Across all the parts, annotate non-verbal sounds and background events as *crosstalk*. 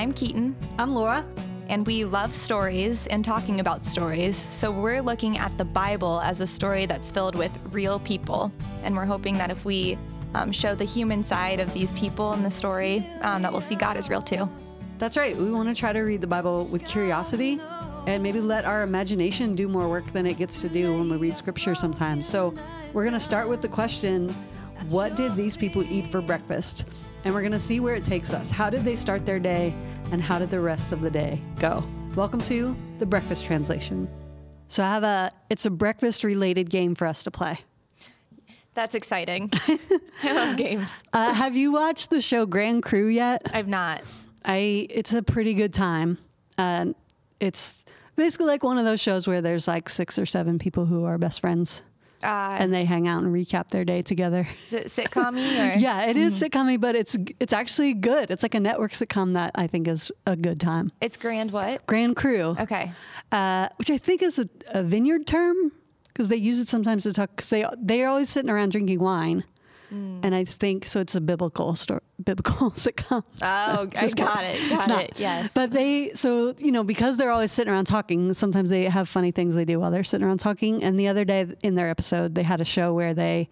I'm Keaton, I'm Laura. and we love stories and talking about stories. So we're looking at the Bible as a story that's filled with real people. And we're hoping that if we um, show the human side of these people in the story, um, that we'll see God is real too. That's right. We want to try to read the Bible with curiosity and maybe let our imagination do more work than it gets to do when we read scripture sometimes. So, we're going to start with the question What did these people eat for breakfast? And we're going to see where it takes us. How did they start their day, and how did the rest of the day go? Welcome to the Breakfast Translation. So, I have a it's a breakfast related game for us to play. That's exciting. *laughs* I love games. Uh, have you watched the show Grand Crew yet? I've not. I it's a pretty good time. Uh, it's basically like one of those shows where there's like six or seven people who are best friends Uh, and they hang out and recap their day together. is it sitcom *laughs* or? Yeah, it is sitcom but it's it's actually good. It's like a network sitcom that I think is a good time. It's grand what? Grand Crew, Okay. uh, which I think is a, a vineyard term because they use it sometimes to talk because they they're always sitting around drinking wine. And I think so. It's a biblical story, biblical *laughs* sitcom. Oh, *laughs* I Just got it. It's Got not. it. Yes. But they, so, you know, because they're always sitting around talking, sometimes they have funny things they do while they're sitting around talking. And the other day in their episode, they had a show where they,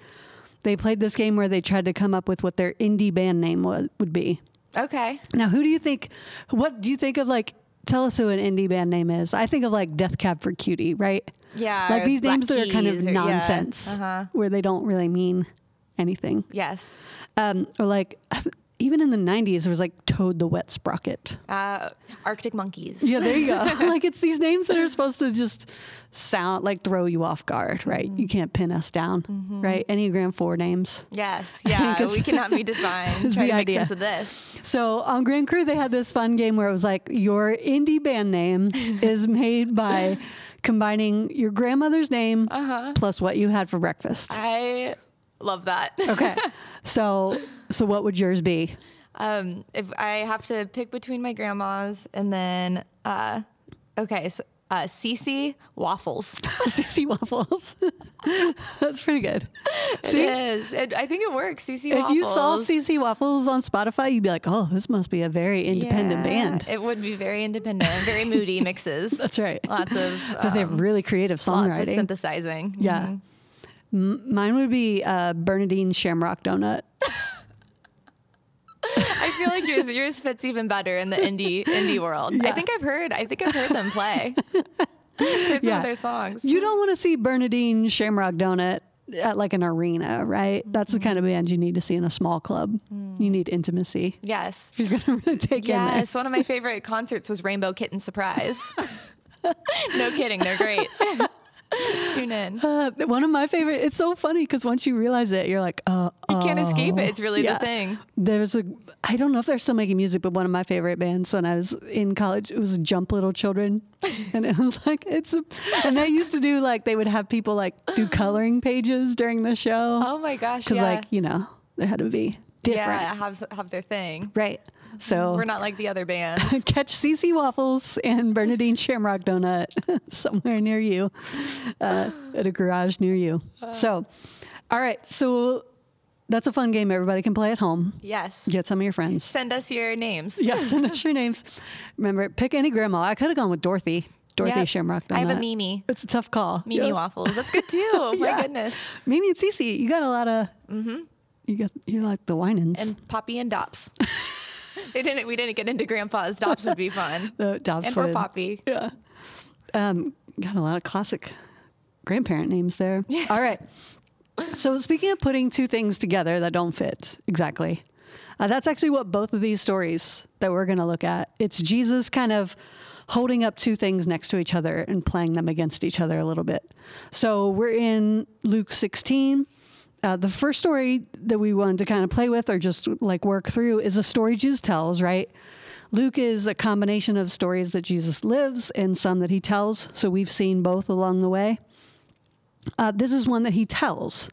they played this game where they tried to come up with what their indie band name would, would be. Okay. Now, who do you think, what do you think of like, tell us who an indie band name is? I think of like Death Cab for Cutie, right? Yeah. Like these Black names that are kind of Keys or- yeah. nonsense Uh-huh. where they don't really mean anything. Yes. Um, or like, *laughs* even in the 90s, there was like Toad the Wet Sprocket. Uh, Arctic monkeys. Yeah, there you go. *laughs* like it's these names that are supposed to just sound like throw you off guard, right? Mm-hmm. You can't pin us down, right? Enneagram four names. Yes. *laughs* Yeah. We cannot be defined. Try the to make idea. sense of this. So on Grand Crew, they had this fun game where it was like your indie band name is made by combining your grandmother's name Uh-huh. plus what you had for breakfast. I love that. Okay, *laughs* so so what would yours be? Um, if I have to pick between my grandma's and then, uh, okay, so uh, Cece waffles. *laughs* CC waffles. *laughs* That's pretty good. It See? is. It, I think it works. Cece If you saw CC Waffles on Spotify, you'd be like, "Oh, this must be a very independent Yeah, band." It would be very independent, very moody mixes. That's right. Lots of But they have um, really creative songwriting. lots of synthesizing. yeah. Mhm. M- mine would be uh, Bernadine Shamrock Donut. *laughs* I feel like yours *laughs* yours fits even better in the indie indie world. I think I've heard I think I've heard them play. *laughs* Heard some Yeah. of their songs. You don't want to see Bernadine Shamrock Donut at like an arena, right? That's the kind of band you need to see in a small club. You need intimacy Yes. if you're to really take in there. Yes, one of my favorite concerts was Rainbow Kitten Surprise. no kidding, they're great. *laughs* Tune in. Uh, *laughs* one of my favorite. It's so funny because once you realize it, you're like, oh, You can't escape it. It's really Yeah. the thing. There's a, I don't know if they're still making music, but one of my favorite bands when I was in college, it was Jump Little Children. *laughs* And it was like, it's, a, and they used to do like, they would have people like do coloring pages during the show. Oh my gosh. Cause yeah. like, you know, they had to be different. yeah, have have their thing. Right. So We're not like the other bands. *laughs* catch CC Waffles and Bernadine Shamrock Donut *laughs* somewhere near you, uh, at a garage near you. So, all right. So that's a fun game. Everybody can play at home. yes. Get some of your friends. Send us your names. *laughs* Yeah, send us your names. Remember, pick any grandma. I could have gone with Dorothy. Dorothy Yep. Shamrock Donut. I have a Mimi. It's a tough call. Mimi Yeah. waffles. That's good too. My Yeah. goodness. Mimi and Cece, you got a lot of. Mm-hmm. You got you're like the Winans. And Poppy and Dops. *laughs* they didn't. We didn't get into Grandpa's. Dops would be *laughs* fun. the Dobbs and Poppy. Yeah. Um, got a lot of classic grandparent names there. All right. So speaking of putting two things together that don't fit exactly, uh, that's actually what both of these stories that we're going to look at. It's Jesus kind of holding up two things next to each other and playing them against each other a little bit. So we're in Luke 16. Uh, the first story that we wanted to kind of play with or just like work through is a story Jesus tells, right? Luke is a combination of stories that Jesus lives and some that he tells. So we've seen both along the way. Uh, this is one that he tells.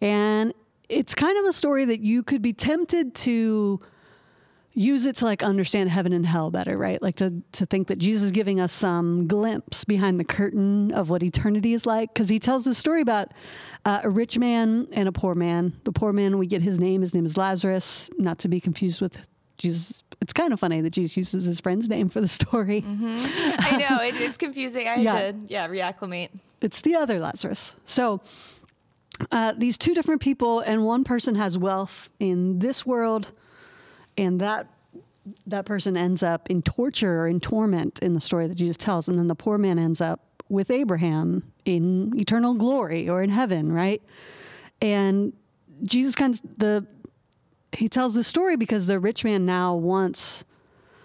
And it's kind of a story that you could be tempted to use it to like understand heaven and hell better, right? Like to, to think that Jesus is giving us some glimpse behind the curtain of what eternity is like. Because he tells this story about uh, a rich man and a poor man. The poor man, we get his name. His name is Lazarus, not to be confused with Jesus' it's kind of funny that Jesus uses his friend's name for the story. I know it, it's confusing. I *laughs* Yeah. to yeah reacclimate. It's the other Lazarus. So uh, these two different people, and one person has wealth in this world, and that that person ends up in torture or in torment in the story that Jesus tells, and then the poor man ends up with Abraham in eternal glory or in heaven, right? And Jesus kind of the he tells this story because the rich man now wants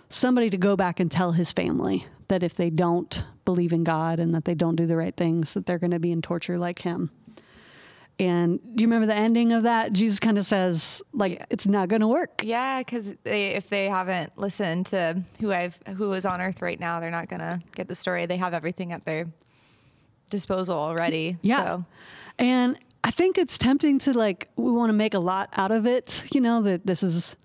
somebody to go back and tell his family that if they don't believe in God and that they don't do the right things, that they're going to be in torture like him. And do you remember the ending of that? Jesus kind of says, like, it's not going to work. Yeah, because they, if they haven't listened to who I've who is on Earth right now, they're not gonna get the story. They have everything at their disposal already. Mm, yeah. So, And I think it's tempting to, like, we want to make a lot out of it, you know, that this is,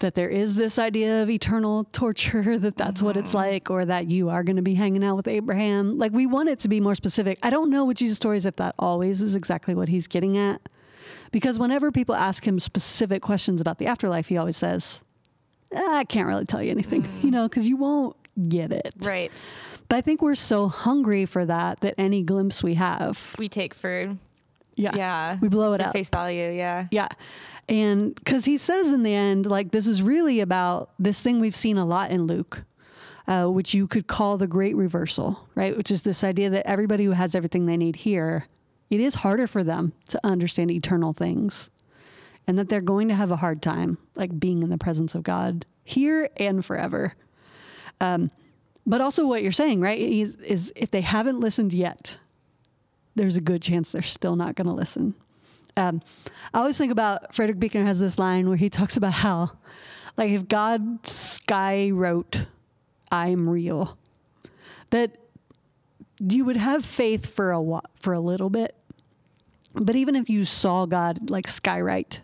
that there is this idea of eternal torture, that that's what it's like, or that you are going to be hanging out with Abraham. Like, we want it to be more specific. I don't know with Jesus' stories if that always is exactly what he's getting at. Because whenever people ask him specific questions about the afterlife, he always says, "Ah, I can't really tell you anything, *laughs* you know, because you won't get it. right, But I think we're so hungry for that that any glimpse we have, we take for yeah, yeah, we blow it up. face value. Yeah, Yeah. And because he says in the end, like, this is really about this thing we've seen a lot in Luke, uh, which you could call the great reversal, right? Which is this idea that everybody who has everything they need here, it is harder for them to understand eternal things and that they're going to have a hard time, like, being in the presence of God here and forever. Um, but also, what you're saying, right, is, is if they haven't listened yet, there's a good chance they're still not going to listen. Um, I always think about Frederick Buechner has this line where he talks about how, like, if God sky wrote, "I'm real," that you would have faith for a whi- for a little bit, but even if you saw God like skywrite,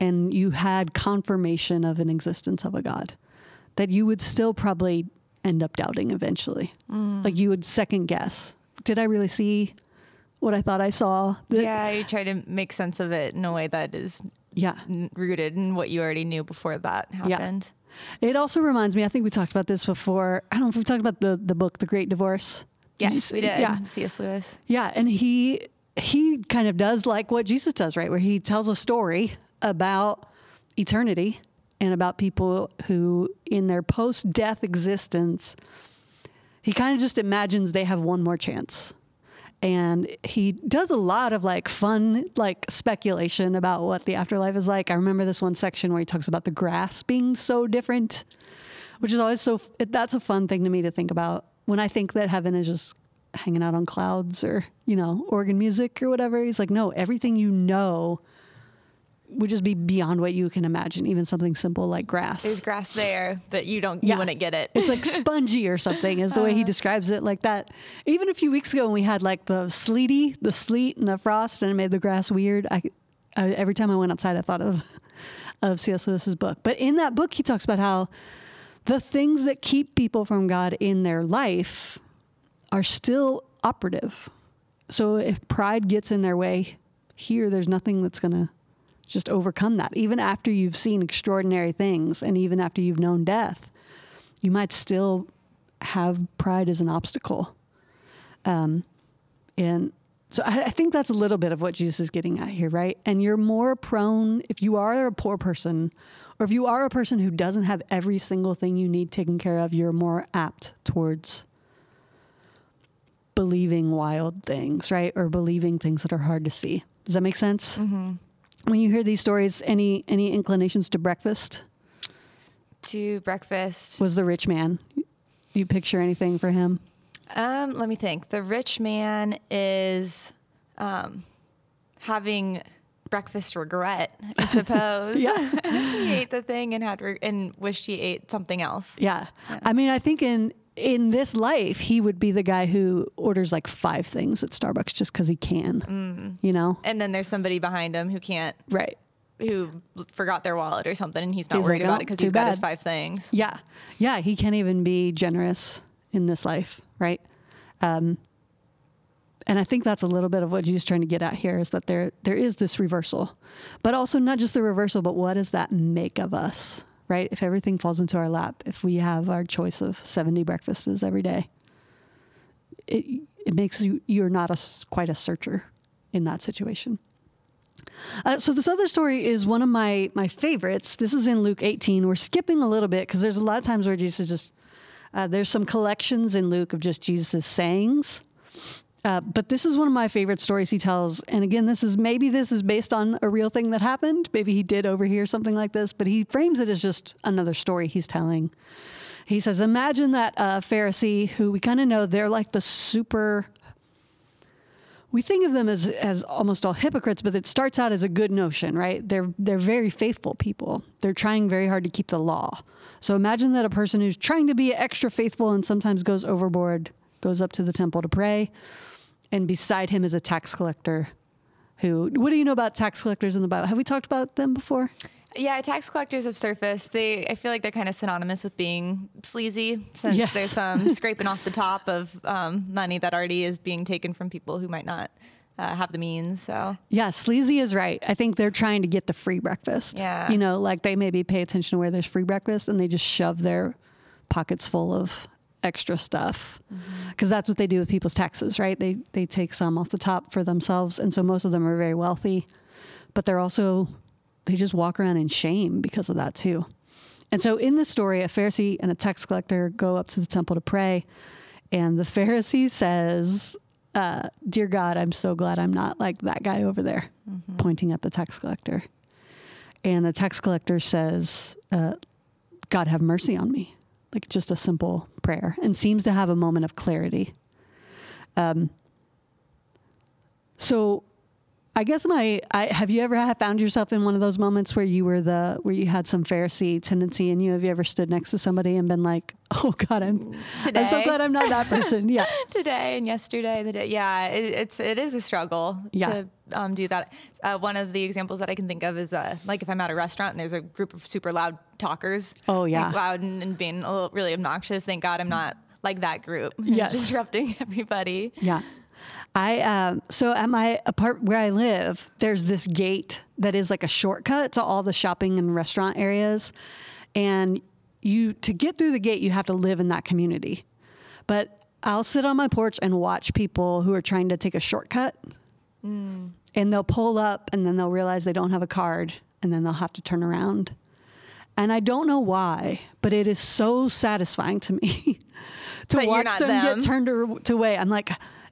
and you had confirmation of an existence of a God, that you would still probably end up doubting eventually. Like you would second guess. Did I really see what I thought I saw? Yeah. You try to make sense of it in a way that is Yeah. rooted in what you already knew before that Yeah. happened. It also reminds me, I think we talked about this before. I don't know if we talked about the, the book, The Great Divorce. Yes, see- we did. Yeah. C.S. Lewis. Yeah. And he, he kind of does like what Jesus does, right? Where he tells a story about eternity and about people who, in their post death existence, he kind of just imagines they have one more chance. And he does a lot of like fun, like speculation about what the afterlife is like. I remember this one section where he talks about the grass being so different, which is always so, that's a fun thing to me to think about when I think that heaven is just hanging out on clouds or, you know, organ music or whatever. He's like, no, everything you know would just be beyond what you can imagine, even something simple like grass. There's grass there, but you don't. Yeah. You wouldn't get it. It's like *laughs* spongy or something is the way he uh-huh. describes it like that. Even a few weeks ago when we had like the sleety, the sleet and the frost and it made the grass weird. I, I every time I went outside I thought of *laughs* of C.S. Lewis's book. But in that book he talks about how the things that keep people from God in their life are still operative. So if pride gets in their way, here there's nothing that's going to just overcome that. Even after you've seen extraordinary things and even after you've known death, you might still have pride as an obstacle. Um, and so I, I think that's a little bit of what Jesus is getting at here, right? And you're more prone, if you are a poor person, or if you are a person who doesn't have every single thing you need taken care of, you're more apt towards believing wild things, right? Or believing things that are hard to see. Does that make sense? When you hear these stories, any any inclinations to breakfast? to breakfast. Was the rich man? Do you picture anything for him? Um, let me think. The rich man is um, having breakfast regret, I *laughs* suppose. Yeah. *laughs* he ate the thing and had re- and wished he ate something else. Yeah. I mean, I think in in this life, he would be the guy who orders like five things at Starbucks just because he can. You know? And then there's somebody behind him who can't, Right. who forgot their wallet or something, and he's not He's worried like, about "Oh, it because he's got his five things. Yeah. Yeah. He can't even be generous in this life. Right. Um, and I think that's a little bit of what Jesus is trying to get at here is that there there is this reversal, but also not just the reversal, but what does that make of us, right? If everything falls into our lap, if we have our choice of 70 breakfasts every day, it, it makes you, you're not a, quite a searcher in that situation. Uh, so this other story is one of my my favorites. This is in Luke 18. We're skipping a little bit because there's a lot of times where Jesus just uh, there's some collections in Luke of just Jesus' sayings. Uh, but this is one of my favorite stories he tells. And again, this is maybe this is based on a real thing that happened. Maybe he did overhear something like this, but he frames it as just another story he's telling. He says, Imagine that uh, Pharisee who we kind of know they're like the super. We think of them as, as almost all hypocrites, but it starts out as a good notion, right? They're, they're very faithful people. They're trying very hard to keep the law. So imagine that a person who's trying to be extra faithful and sometimes goes overboard goes up to the temple to pray and beside him is a tax collector who what do you know about tax collectors in the bible have we talked about them before yeah, tax collectors have surfaced. They, I feel like they're kind of synonymous with being sleazy, since yes. there's some *laughs* scraping off the top of um, money that already is being taken from people who might not uh, have the means. So yeah, sleazy is right. I think they're trying to get the free breakfast. Yeah, you know, like they maybe pay attention to where there's free breakfast, and they just shove their pockets full of extra stuff because mm-hmm. that's what they do with people's taxes, right? They they take some off the top for themselves, and so most of them are very wealthy, but they're also they just walk around in shame because of that too. And so in this story, a Pharisee and a tax collector go up to the temple to pray, and the *laughs* Pharisee says, uh, "Dear God, I'm so glad I'm not like that guy over there," mm-hmm. pointing at the tax collector. And the tax collector says, uh, "God, have mercy on me." Like just a simple prayer, and seems to have a moment of clarity. Um, so I guess my I, have you ever found yourself in one of those moments where you were the where you had some Pharisee tendency in you? Have you ever stood next to somebody and been like, *laughs* "Oh God, I'm Today. I'm so glad I'm not that person." Yeah, *laughs* today and yesterday, the day. Yeah, it, it's it is a struggle yeah. to um, do that. Uh, one of the examples that I can think of is uh, like if I'm at a restaurant and there's a group of super loud talkers. Oh yeah, like loud and, and being a little, really obnoxious. Thank God I'm not like that group. *laughs* Yes, disrupting everybody. Yeah. I um, so at my apart where I live, there's this gate that is like a shortcut to all the shopping and restaurant areas, and you to get through the gate, you have to live in that community. But I'll sit on my porch and watch people who are trying to take a shortcut, mm. and they'll pull up, and then they'll realize they don't have a card, and then they'll have to turn around. And I don't know why, but it is so satisfying to me *laughs* to but watch them, them, get turned away. I'm like,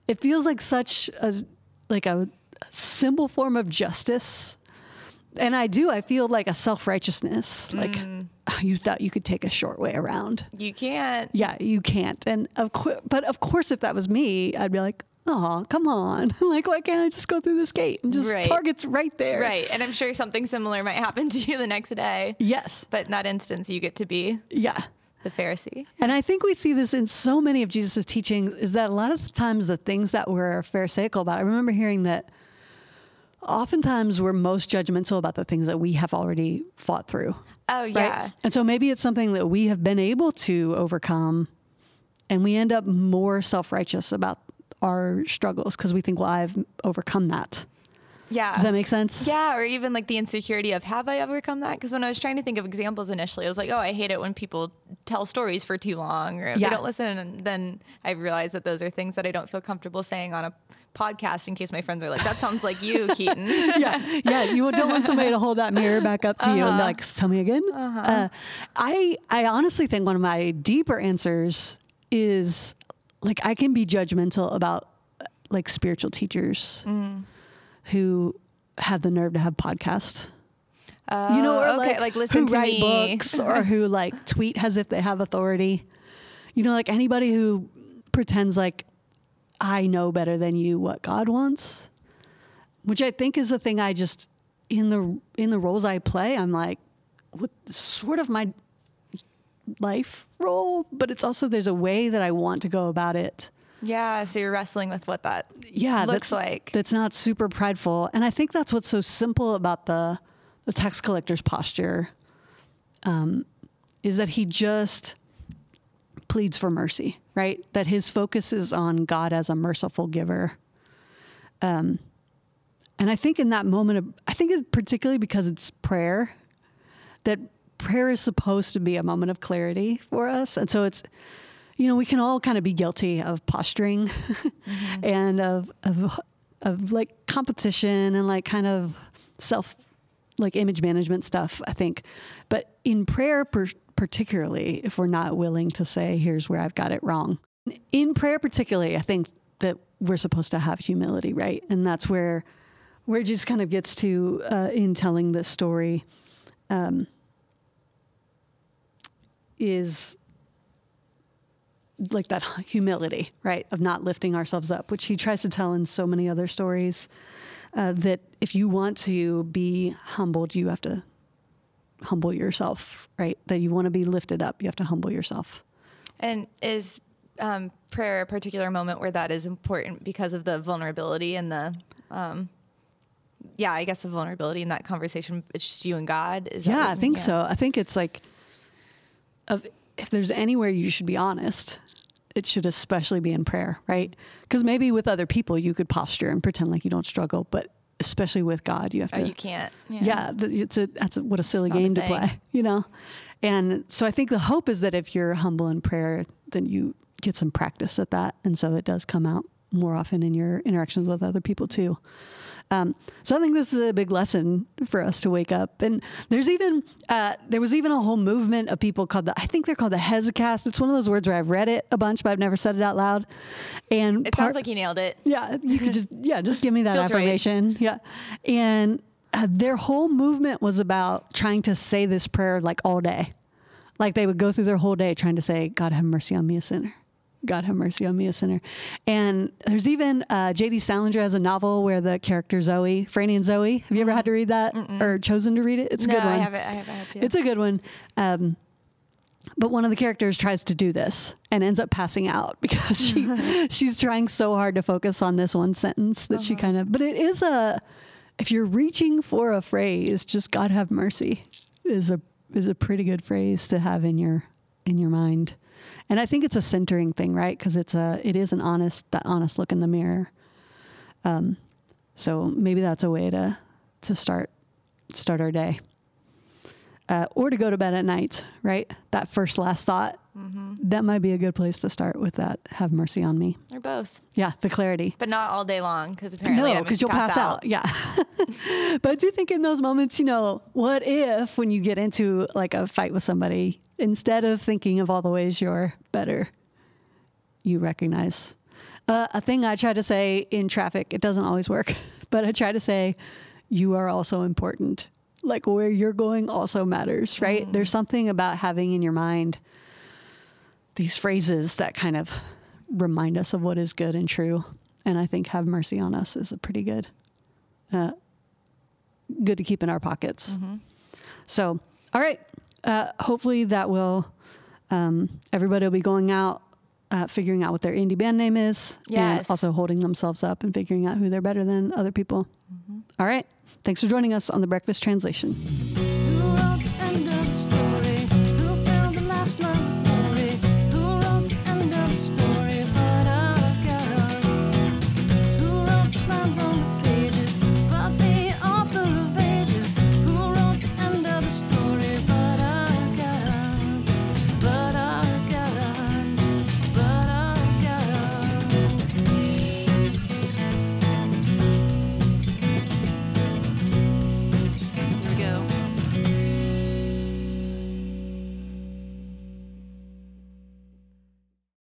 it feels like such a like a simple form of justice and I do. I feel like a self righteousness. Like mm. *sighs* you thought you could take a short way around. You can't. Yeah, you can't. And of course, but of course, if that was me, I'd be like, oh, come on. *laughs* like, why can't I just go through this gate and just right. Target's right there? Right. And I'm sure something similar might happen *laughs* to you the next day. Yes. But in that instance, you get to be. Yeah the Pharisee. And I think we see this in so many of Jesus' teachings is that a lot of the times the things that we're Pharisaical about, I remember hearing that oftentimes we're most judgmental about the things that we have already fought through. Oh, yeah. Right? And so maybe it's something that we have been able to overcome and we end up more self righteous about our struggles because we think, well, I've overcome that. Yeah. Does that make sense? Yeah. Or even like the insecurity of have I overcome that? Because when I was trying to think of examples initially, I was like, oh, I hate it when people tell stories for too long or if yeah. they don't listen. And then I realized that those are things that I don't feel comfortable saying on a podcast in case my friends are like, that sounds like you, *laughs* Keaton. yeah. Yeah. You don't want somebody to hold that mirror back up to uh-huh. you and be uh-huh. like, tell me again. Uh-huh. Uh, I, I honestly think one of my deeper answers is like, I can be judgmental about like spiritual teachers. Mm who have the nerve to have podcasts. Uh, you know, or okay, like, like listen who to write me. books or *laughs* who like tweet as if they have authority. You know, like anybody who pretends like I know better than you what God wants, which I think is the thing I just in the in the roles I play, I'm like, what sort of my life role, but it's also there's a way that I want to go about it yeah, so you're wrestling with what that yeah looks that's, like. That's not super prideful, and I think that's what's so simple about the the tax collector's posture, um, is that he just pleads for mercy, right? That his focus is on God as a merciful giver. Um, and I think in that moment, of, I think it's particularly because it's prayer that prayer is supposed to be a moment of clarity for us. And so it's, you know, we can all kind of be guilty of posturing *laughs* mm-hmm. and of, of, of like competition and like kind of self, like image management stuff, I think. But in prayer, per- particularly, if we're not willing to say, here's where I've got it wrong. In prayer, particularly, I think that we're supposed to have humility, right? And that's where where just kind of gets to uh, in telling this story um, is like that *laughs* humility, right, of not lifting ourselves up, which he tries to tell in so many other stories. Uh, that if you want to be humbled, you have to humble yourself, right? That you want to be lifted up, you have to humble yourself. And is um, prayer a particular moment where that is important because of the vulnerability and the um, yeah, I guess the vulnerability in that conversation. It's just you and God. Is yeah, I think yeah. so. I think it's like, of if there's anywhere you should be honest, it should especially be in prayer, right? Because maybe with other people you could posture and pretend like you don't struggle, but especially with God, you have oh, to. Oh, you can't. Yeah, yeah it's a that's a, what a silly game a to play, you know. And so I think the hope is that if you're humble in prayer, then you get some practice at that, and so it does come out more often in your interactions with other people too. Um, so I think this is a big lesson for us to wake up. And there's even uh, there was even a whole movement of people called the I think they're called the Hesychasts. It's one of those words where I've read it a bunch, but I've never said it out loud. And it part, sounds like you nailed it. Yeah, you could just *laughs* yeah just give me that affirmation. Right. Yeah, and uh, their whole movement was about trying to say this prayer like all day. Like they would go through their whole day trying to say, God have mercy on me, a sinner. God have mercy on me, a sinner. And there's even uh, J.D. Salinger has a novel where the character Zooey, Franny and Zooey. Have you ever had to read that Mm-mm. or chosen to read it? It's a no, good one. I haven't. I haven't had to. It's a good one. Um, but one of the characters tries to do this and ends up passing out *laughs* because she *laughs* she's trying so hard to focus on this one sentence that uh-huh. she kind of. But it is a if you're reaching for a phrase, just God have mercy is a is a pretty good phrase to have in your in your mind. And I think it's a centering thing, right? Because it's a it is an honest that honest look in the mirror. Um, so maybe that's a way to to start start our day. Uh, or to go to bed at night, right? That first last thought. Mm-hmm. That might be a good place to start with that. Have mercy on me. Or both. Yeah, the clarity. But not all day long, because apparently no, because you'll pass, pass out. out. Yeah. *laughs* but I do think in those moments, you know, what if when you get into like a fight with somebody, instead of thinking of all the ways you're better, you recognize. Uh, a thing I try to say in traffic, it doesn't always work, *laughs* but I try to say, you are also important. Like where you're going also matters, right? Mm. There's something about having in your mind these phrases that kind of remind us of what is good and true. And I think have mercy on us is a pretty good, uh, good to keep in our pockets. Mm-hmm. So, all right, uh, hopefully that will um, everybody will be going out uh, figuring out what their indie band name is yes. and also holding themselves up and figuring out who they're better than other people mm-hmm. All right thanks for joining us on the breakfast translation